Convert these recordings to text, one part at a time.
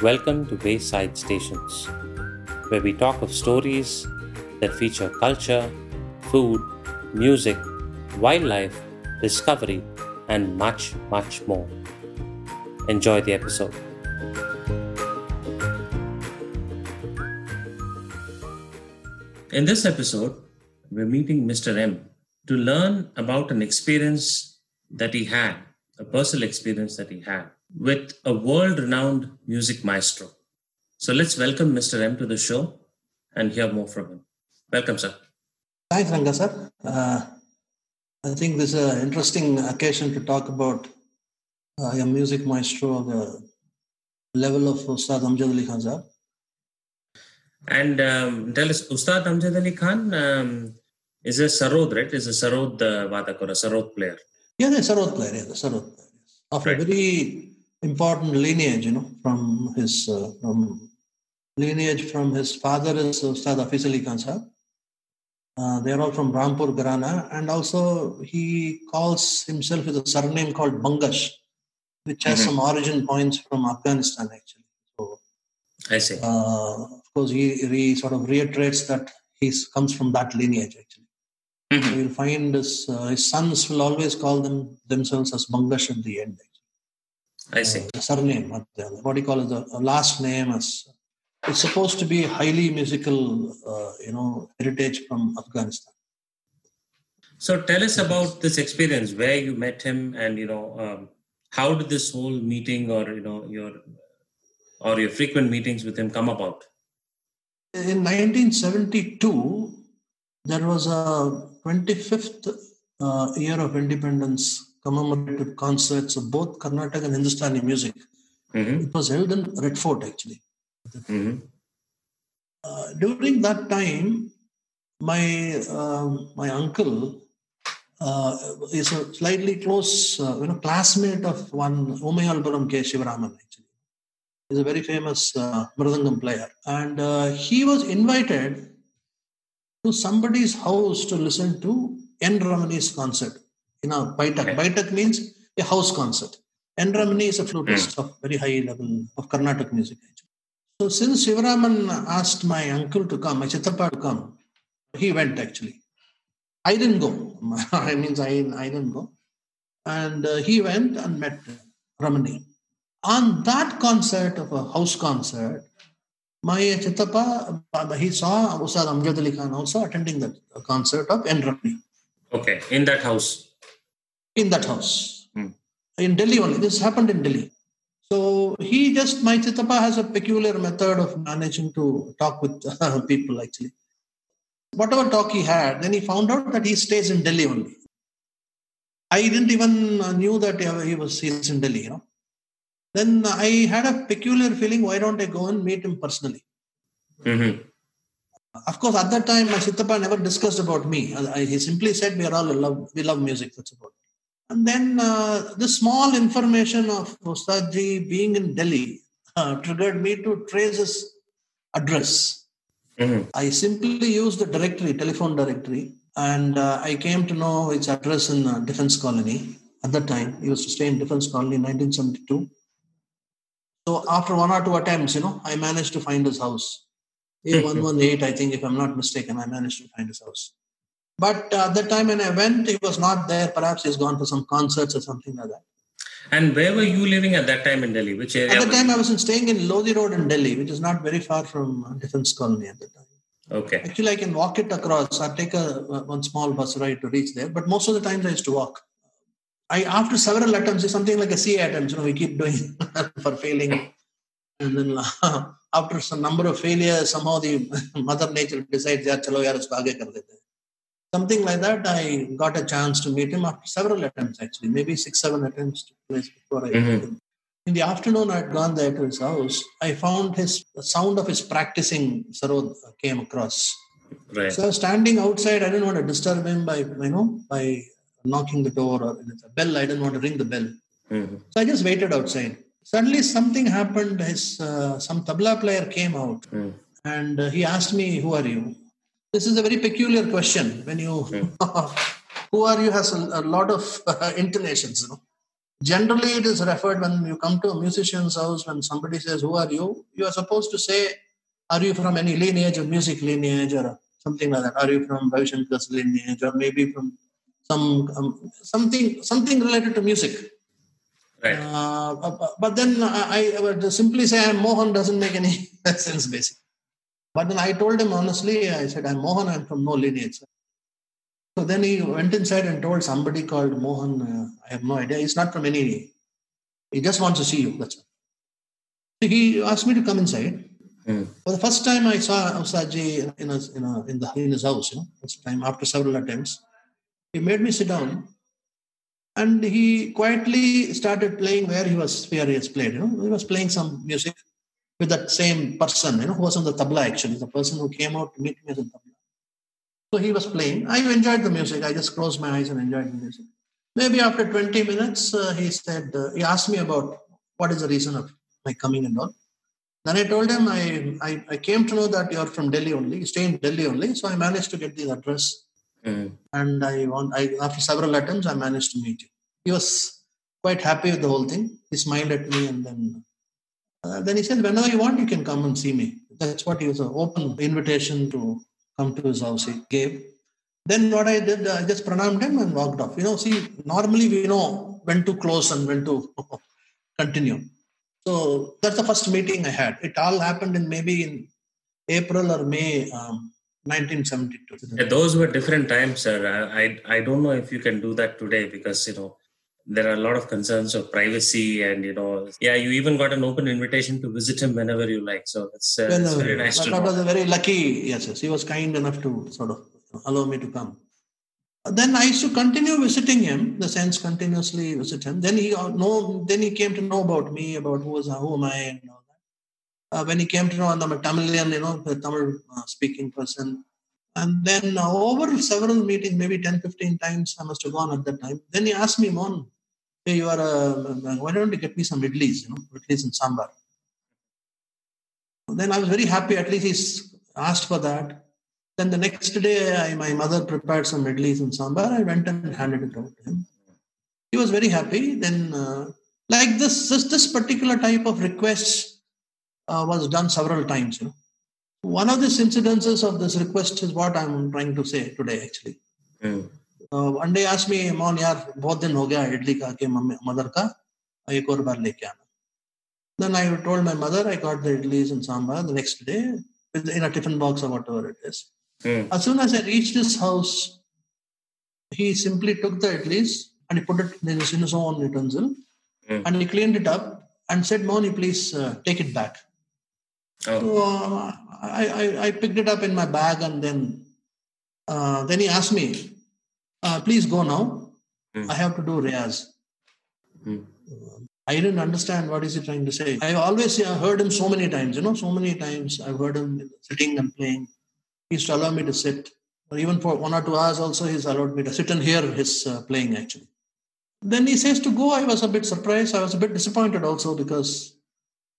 Welcome to Wayside Stations, where we talk of stories that feature culture, food, music, wildlife, discovery, and much, much more. Enjoy the episode. In this episode, we're meeting Mr. M to learn about an experience that he had, a personal experience that he had with a world renowned music maestro. So let's welcome Mr. M to the show and hear more from him. Welcome, sir. Thanks, Ranga sir. Uh, I think this is an interesting occasion to talk about uh, your music maestro, the level of Ustad Amjad Ali Khan sir. And um, tell us, Ustad Amjad Ali Khan um, is a Sarod, right? Is a Sarod uh, Vadak or a Sarod player. Yeah, the Sarod player, yeah, the Sarod player. Yes. Of Right. a very important lineage, you know, from his uh, from lineage from his father is Ustad Hafiz Ali Khan. Uh, they are all from Rampur, Gharana, and also he calls himself with a surname called Bangash, which has Mhm. some origin points from Afghanistan actually. So I see. uh, of course, he, he sort of reiterates that he comes from that lineage. Actually, Mhm. so you'll find his, uh, his sons will always call them themselves as Bangash at the end. I see. Uh, surname, what do you call it? The last name as it's supposed to be highly musical, uh, you know, heritage from Afghanistan. So tell us about this experience, where you met him, and you know, um, how did this whole meeting, or you know, your or your frequent meetings with him come about? In 1972, there was a 25th uh, year of independence commemorative concerts of both Carnatic and Hindustani music. hmm It was held in Red Fort actually. hmm Uh, during that time, my um my uncle uh, is a slightly close, uh, you know, classmate of one Umayalpuram K. Sivaraman. Actually, he's a very famous uh, mridangam player, and uh, he was invited to somebody's house to listen to N. Ramani's concert. You know, Baitak. Okay. Baitak means a house concert. N. Ramani is a flutist of very high level of Carnatic music. So since Sivaraman asked my uncle to come, my Chittappa to come, he went actually. I didn't go. I means I, I didn't go. And uh, he went and met Ramani. On that concert of a house concert, my Chittappa, uh, he saw Ustad Amjad Ali Khan also attending that concert of N. Ramani Okay, in that house. In that house Hmm. in Delhi only. This happened in Delhi. So he just my Chittappa has a peculiar method of managing to talk with people actually. Whatever talk he had, then he found out that he stays in Delhi only. I didn't even uh, knew that he was he's in Delhi, you know. Then I had a peculiar feeling, why don't I go and meet him personally? hmm Of course, at that time, my Chittappa never discussed about me. He simply said, "We are all love. We love music." That's about. it. And then uh, the small information of Ustadji being in Delhi uh, triggered me to trace his address. hmm I simply used the directory, telephone directory, and uh, I came to know his address in uh, Defense Colony. At that time, he used to stay in Defense Colony in 1972. So after one or two attempts, you know, I managed to find his house. A118, I think, if I'm not mistaken, I managed to find his house. But at that time when I went, he was not there. Perhaps he's gone for some concerts or something like that. And where were you living at that time in Delhi? Which area? At the time, you- I was staying in Lodi Road in Delhi, which is not very far from Defense Colony at the time. Okay. Actually, I can walk it across. I take a one small bus ride to reach there, but most of the times I used to walk. I after several attempts, it's something like a CA attempts. You know, we keep doing for failing, and then after some number of failures, somehow the Mother Nature decides, "Yeah, chalo yaar, usko aage kar dete." Hain." Something like that. I got a chance to meet him after several attempts. Actually, maybe six, seven attempts took place before I Mhm. met him. In the afternoon, I had gone there to his house. I found his the sound of his practicing sarod came across. Right. So I was standing outside. I didn't want to disturb him by you know by knocking the door or a bell. I didn't want to ring the bell. hmm So I just waited outside. Suddenly something happened. His uh, some tabla player came out Mm. and uh, he asked me, "Who are you?" This is a very peculiar question. When you, who are you, has a, a lot of uh, intonations. You know, Generally, it is referred when you come to a musician's house, when somebody says, Who are you? You are supposed to say, Are you from any lineage of music lineage or something like that? Are you from Ravi lineage or maybe from some um, something something related to music? Right. Uh, but then I, I would simply say Mohan doesn't make any sense, basically. But then I told him honestly, I said, I'm Mohan, I'm from no lineage. So then he went inside and told somebody called Mohan, uh, I have no idea. He's not from any, he just wants to see you. That's all. So he asked me to come inside. Mm. For the first time, I saw Usaji in, a, in, a, in, the, in his house, you know, first time after several attempts. He made me sit down and he quietly started playing where he was, where he has played, you know, he was playing some music with that same person, you know, who was on the tabla actually, the person who came out to meet me as a tabla. So he was playing. I enjoyed the music. I just closed my eyes and enjoyed the music. Maybe after 20 minutes, uh, he said, uh, he asked me about what is the reason of my coming and all. Then I told him I, I, I came to know that you're from Delhi only, you stay in Delhi only. So I managed to get the address. Mm. And I want, I, after several attempts, I managed to meet you. He was quite happy with the whole thing. He smiled at me and then uh, then he said, whenever you want, you can come and see me. That's what he was an open invitation to come to his house. He gave. Then what I did, I just pronounced him and walked off. You know, see, normally we know when to close and when to continue. So that's the first meeting I had. It all happened in maybe in April or May um, 1972. Yeah, those were different times, sir. I I don't know if you can do that today because you know there are a lot of concerns of privacy and you know yeah you even got an open invitation to visit him whenever you like so it's, uh, that's very nice to that was a very lucky yes yes he was kind enough to sort of allow me to come then I used to continue visiting him, the sense continuously visit him. Then he uh, know, then he came to know about me, about who was who am I, and all that. Uh, when he came to know I'm a Tamilian, you know, the Tamil uh, speaking person. And then uh, over several meetings, maybe 10, 15 times, I must have gone at that time. Then he asked me, Mon, hey, you are, uh, why don't you get me some idlis, you know, idlis and sambar. Then I was very happy, at least he's asked for that. Then the next day, I, my mother prepared some idlis and sambar. I went and handed it out to him. He was very happy. Then, uh, like this, this, this particular type of request uh, was done several times. You know, one of these incidences of this request is what I'm trying to say today, actually. Mm. One day आज मी मोहन यार बहुत दिन हो गया इडली का के mother का एक और बार लेके आना then I told my mother I got the idlis and sambar the next day in a tiffin box or whatever it is. Mm. As soon as I reached his house, he simply took the idlis and he put it in his own utensil mm. and he cleaned it up and said, Moni, please uh, take it back. Oh. So uh, I, I, I, picked it up in my bag and then uh, then he asked me, uh, please go now. Mm. I have to do Riyaz. Mm. I didn't understand what is he trying to say. I always uh, heard him so many times, you know, so many times I've heard him sitting and playing. He used to allow me to sit. Or even for one or two hours also, he's allowed me to sit and hear his uh, playing actually. Then he says to go. I was a bit surprised. I was a bit disappointed also because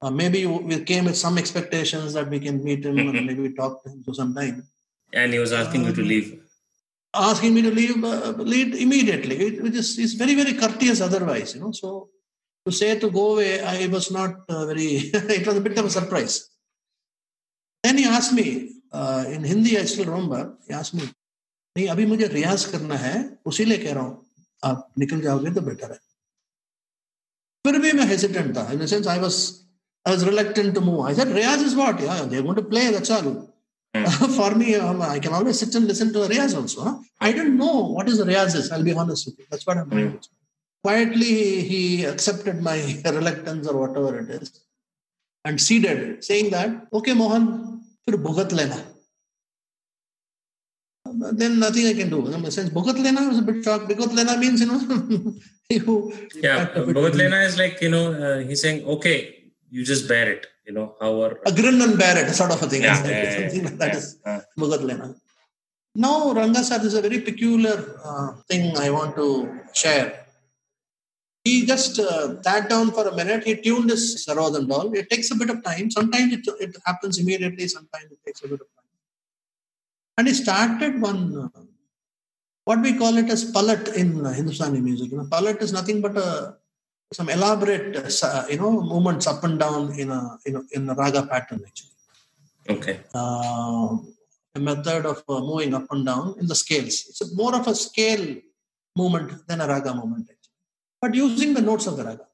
uh, maybe we came with some expectations that we can meet him and maybe talk to him for some time. And he was asking you to leave asking me to leave, uh, leave immediately, it, which is, is very, very courteous otherwise, you know. So to say to go away, I was not uh, very, it was a bit of a surprise. Then he asked me, uh, in Hindi, I still remember, he asked me, नहीं अभी मुझे रियाज करना है उसी लिए कह रहा हूँ आप निकल जाओगे तो बेटर है फिर भी मैं हेसिटेंट था in sense I was I was reluctant to move I said Riyaz is what या they want to play that's all Hmm. For me, um, I can always sit and listen to Riyaz also. Huh? I don't know what is Riyaz is. I'll be honest with you. That's what I'm hmm. doing. Mm. Quietly, he accepted my reluctance or whatever it is and ceded, saying that, okay, Mohan, fir bhugat lena. Then nothing I can do. Since bhugat lena was a bit shocked. Bhugat lena means, you know, you. Yeah, bhugat lena is like, you know, uh, he's saying, okay, you just bear it you know, our a grin and bear it, sort of a thing. Yeah, yeah, something like that yeah, is Mugadlena. Now, Ranga sir, is a very peculiar uh, thing I want to share. He just uh, sat down for a minute. He tuned his sarod and all. It takes a bit of time. Sometimes it, it happens immediately. Sometimes it takes a bit of time. And he started one, uh, what we call it as palat in Hindustani music. You know, palat is nothing but a some elaborate, uh, you know, movements up and down in a in a, in a raga pattern actually. Okay. Uh, a method of uh, moving up and down in the scales. It's a, more of a scale movement than a raga movement, actually. but using the notes of the raga.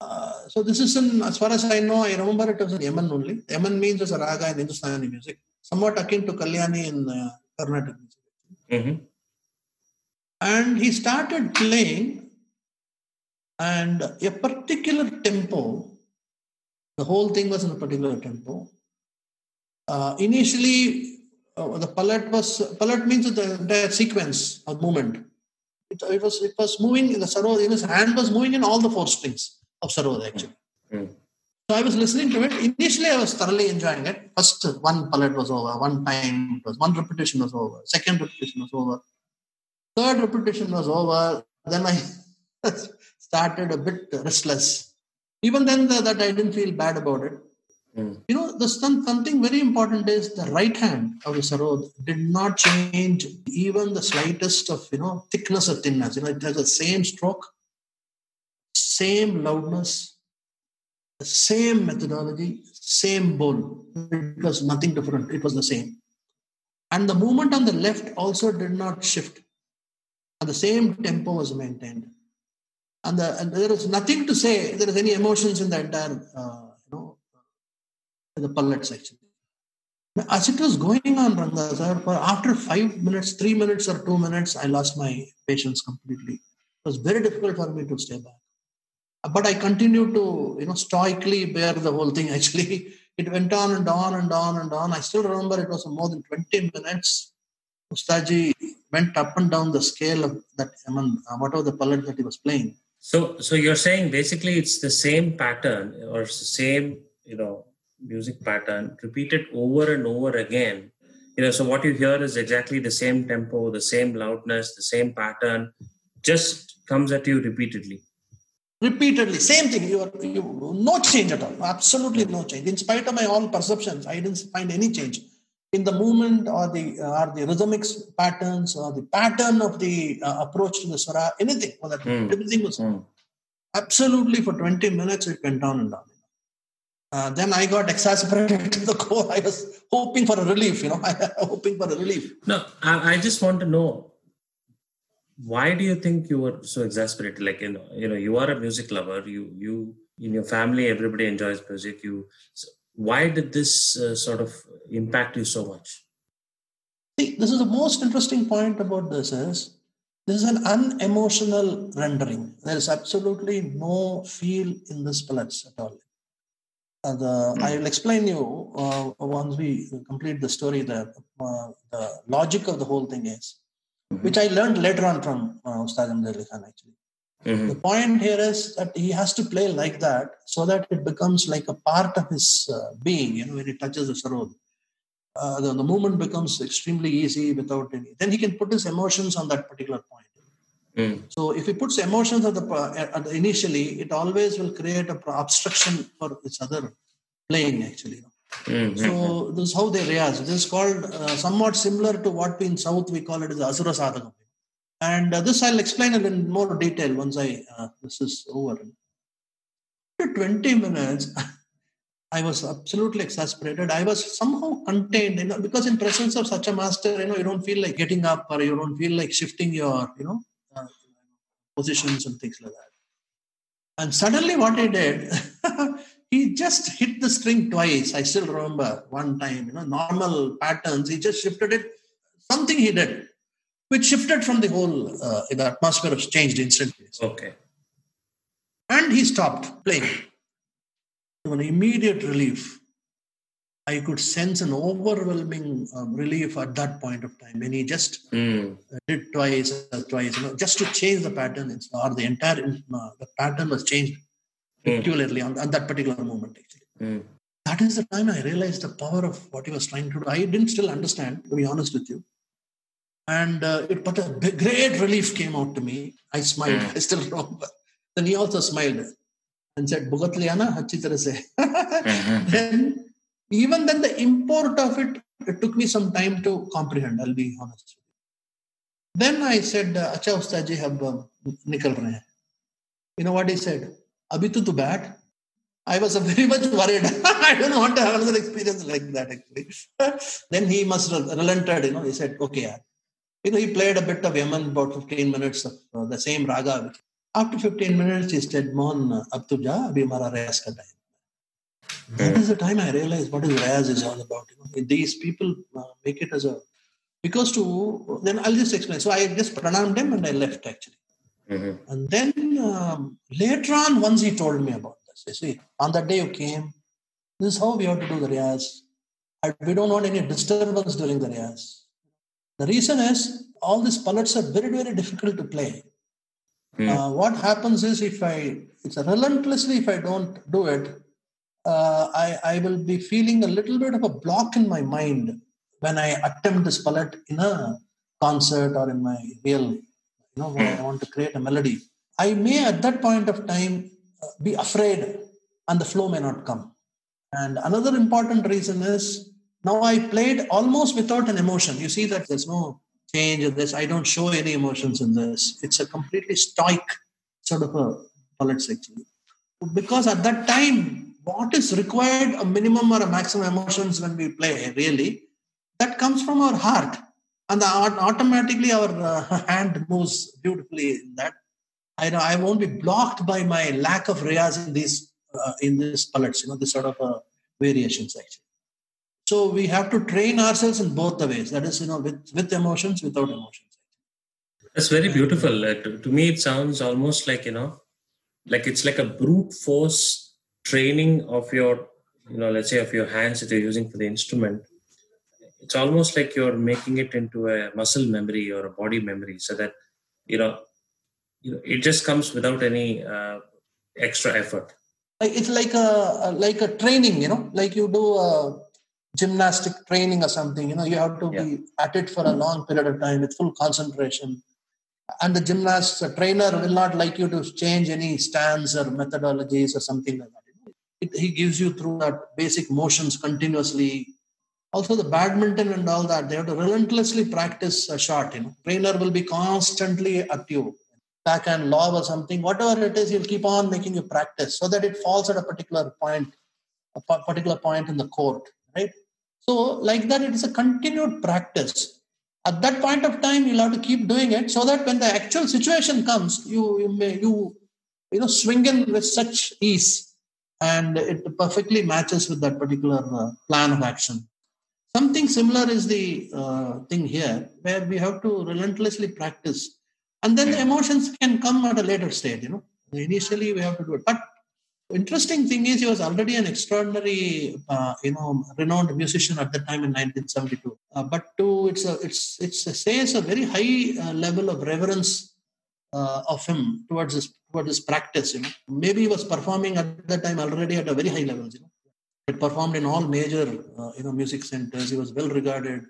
Uh, so this is in, as far as I know, I remember it was in Yaman only. Yaman means as a raga in Hindustani music, somewhat akin to Kalyani in uh, Carnatic music. Mm-hmm. And he started playing, and a particular tempo, the whole thing was in a particular tempo. Uh, initially, uh, the palette was palette means the entire sequence of movement. It, it was it was moving in the sarod. In his hand was moving in all the four strings of sarod actually. Mm. So I was listening to it. Initially, I was thoroughly enjoying it. First, one palette was over. One time it was one repetition was over. Second repetition was over. Third repetition was over. Then I started a bit restless. Even then, the, that I didn't feel bad about it. Mm. You know, the some, something very important is the right hand of the sarod did not change even the slightest of you know thickness or thinness. You know, it has the same stroke, same loudness, the same methodology, same bowl. It was nothing different. It was the same. And the movement on the left also did not shift. And the same tempo was maintained. And, the, and there is nothing to say there is any emotions in the entire, uh, you know, the pallets actually. As it was going on, Ranga sir, for after five minutes, three minutes, or two minutes, I lost my patience completely. It was very difficult for me to stay back but I continued to, you know, stoically bear the whole thing. Actually, it went on and on and on and on. I still remember it was more than 20 minutes. Ustaji went up and down the scale of that, I mean, uh, whatever the palette that he was playing. So, so you're saying basically it's the same pattern or same, you know, music pattern repeated over and over again. You know, so what you hear is exactly the same tempo, the same loudness, the same pattern, just comes at you repeatedly. Repeatedly. Same thing. You are you, no change at all. Absolutely no change. In spite of my all perceptions i didn't find any change in the movement or the uh, or the rhythmic patterns or the pattern of the uh, approach to the swara anything well, that, Mm. everything was Mm. absolutely for 20 minutes it went down and down uh, then i got exasperated to the core i was hoping for a relief you know I hoping for a relief No, I, I just want to know why do you think you were so exasperated? Like you know, you know, you are a music lover. You you in your family, everybody enjoys music. You, so why did this uh, sort of impact you so much? See, this is the most interesting point about this is this is an unemotional rendering. There is absolutely no feel in this pellets at all. Uh, the, I will explain you uh, once we complete the story. The uh, the logic of the whole thing is, which I learned later on from uh, Ustad Khan actually. Mhm. The point here is that he has to play like that so that it becomes like a part of his uh, being. You know, when he touches the sarod, uh, the, the movement becomes extremely easy without any. Then he can put his emotions on that particular point. Mm. So if he puts emotions at the, at the initially, it always will create a obstruction for its other playing actually. Mhm. So this is how they react. This is called uh, somewhat similar to what we in South we call it as Asura Sadhakam. And uh, this I'll explain it in more detail once I uh, this is over. After 20 minutes, I was absolutely exasperated. I was somehow contained, you know, because in presence of such a master, you know, you don't feel like getting up or you don't feel like shifting your, you know, uh, positions and things like that. And suddenly, what he did, he just hit the string twice. I still remember one time, you know, normal patterns. He just shifted it. Something he did, which shifted from the whole. Uh, the atmosphere was changed instantly, Okay. and he stopped playing. To an immediate relief, I could sense an overwhelming um, relief at that point of time when he just Mm. did twice or twice, you know, just to change the pattern, it's- or the entire uh, the pattern was changed Mm. peculiarly on, on that particular moment. Actually, Mm. that is the time I realized the power of what he was trying to do. I didn't still understand, to be honest with you, and uh, it, but a great relief came out to me. I smiled. Mm. I still remember. Then he also smiled and said, Bhugatliana Hachitara se. Hmm. Then, even then, the import of it, it took me some time to comprehend, I'll be honest. Then I said, uh, Acha Ustaji, hab um, nikal rahe You know what he said? Abhi tu to bat. I was very much worried. I don't want to have another experience like that, actually. then he must have relented, you know. He said, okay, you know, he played a bit of Yaman, about 15 minutes of uh, the same raga. After 15 minutes, he said, Mon, ab tu ja, abhi hamara riyaz ka time. That is the time I realized what is Riyaz is all about. You know, these people uh, make it as a because to then I'll just explain. So I just pranamed him and I left actually. Mm-hmm. And then um, later on, once he told me about this, you see, on that day you came, this is how we have to do the riyaz. we don't want any disturbance during the riyaz. The reason is all these pallets are very, very difficult to play. Mm. Uh, what happens is if I, it's relentlessly if I don't do it, uh, I, I will be feeling a little bit of a block in my mind when I attempt this palette in a concert or in my real, you know, when I want to create a melody. I may at that point of time be afraid and the flow may not come. And another important reason is now I played almost without an emotion. You see that there's no change in this. I don't show any emotions in this. It's a completely stoic sort of a palette actually. Because at that time, what is required a minimum or a maximum emotions when we play really that comes from our heart and automatically our uh, hand moves beautifully in that I, know I won't be blocked by my lack of riyaz in these uh, in these palettes you know this sort of uh, variations actually so we have to train ourselves in both the ways. That is you know with with emotions without emotions. That's very beautiful. Uh, to, to me it sounds almost like you know like it's like a brute force training of your you know let's say of your hands that you're using for the instrument. It's almost like you're making it into a muscle memory or a body memory so that you know you know it just comes without any uh, extra effort. It's like a like a training you know like you do a gymnastic training or something you know you have to yeah. be at it for a long period of time with full concentration and the gymnast the trainer will not like you to change any stance or methodologies or something like that it, he gives you through that basic motions continuously. Also, the badminton and all that, they have to relentlessly practice a shot. You know, trainer will be constantly at you, back and lob or something, whatever it is, he'll keep on making you practice so that it falls at a particular point, a particular point in the court, right? So, like that, it is a continued practice. At that point of time, you'll have to keep doing it so that when the actual situation comes, you you may you you know swing in with such ease and it perfectly matches with that particular uh, plan of action. Something similar is the uh, thing here, where we have to relentlessly practice, and then the emotions can come at a later stage. You know, initially we have to do it. But interesting thing is, he was already an extraordinary, uh, you know, renowned musician at the time in 1972. Uh, but to it's a it's it's a, says a very high uh, level of reverence uh, of him towards his towards his practice. You know, maybe he was performing at that time already at a very high level You know, he performed in all major uh, you know music centers. He was well regarded.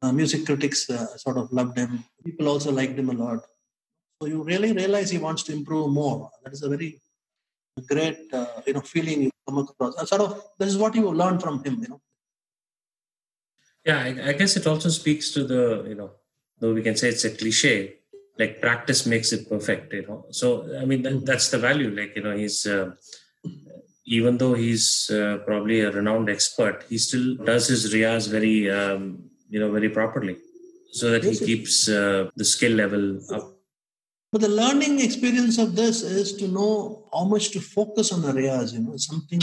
Uh, music critics sort of loved him. People also liked him a lot. So you really realize he wants to improve more. That is a very great uh, you know feeling you come across. sort of this is what you learn from him. You know. Yeah, I, I guess it also speaks to the you know though we can say it's a cliche like practice makes it perfect you know so i mean that, that's the value like you know he's uh, even though he's uh, probably a renowned expert he still does his riyaz very um, you know very properly so that he keeps uh, the skill level up but the learning experience of this is to know how much to focus on the riyaz you know something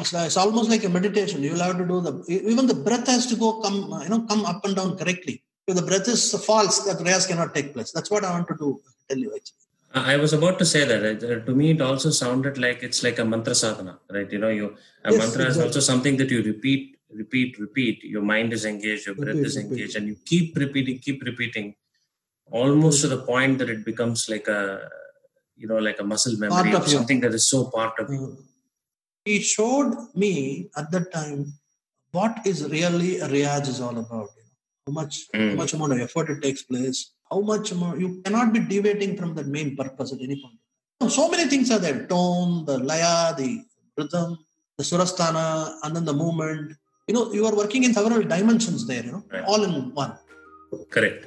it's, like, it's almost like a meditation you'll have to do the even the breath has to go come you know come up and down correctly if the breath is false, that riyaz cannot take place. That's what I want to do, tell you actually. I was about to say that. Uh, to me, it also sounded like it's like a mantra sadhana, right? You know, you a yes, mantra exactly. is also something that you repeat, repeat, repeat. Your mind is engaged, your breath repeat, is engaged, repeat. and you keep repeating, keep repeating, almost to the point that it becomes like a, you know, like a muscle memory part of something you. that is so part of you. Mm. He showed me at that time what is really a riyaz is all about you know, how much mm. how much amount of effort it takes place how much more you cannot be deviating from the main purpose at any point so many things are there tone the laya the rhythm the surasthana and then the movement you know you are working in several dimensions there you know right. all in one correct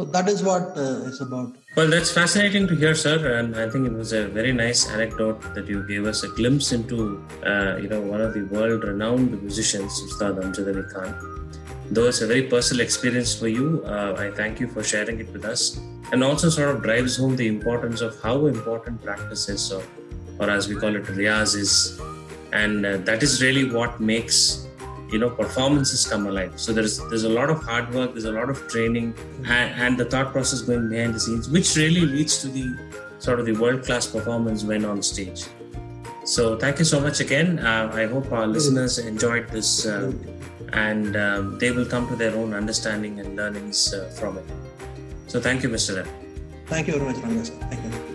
so that is what uh, it's about. Well, that's fascinating to hear, sir, and I think it was a very nice anecdote that you gave us a glimpse into, uh, you know, one of the world-renowned musicians, Ustad Amjad Ali Khan. Though it's a very personal experience for you, uh, I thank you for sharing it with us, and also sort of drives home the importance of how important practice is, or, or as we call it, riyaz is, and uh, that is really what makes you know performances come alive. So there's there's a lot of hard work there's a lot of training and, and the thought process going behind the scenes which really leads to the sort of the world class performance when on stage. So thank you so much again. Uh, i hope our listeners enjoyed this uh, and um, they will come to their own understanding and learnings uh, from it. So thank you mr M. Thank you very much, Ranga. Thank you.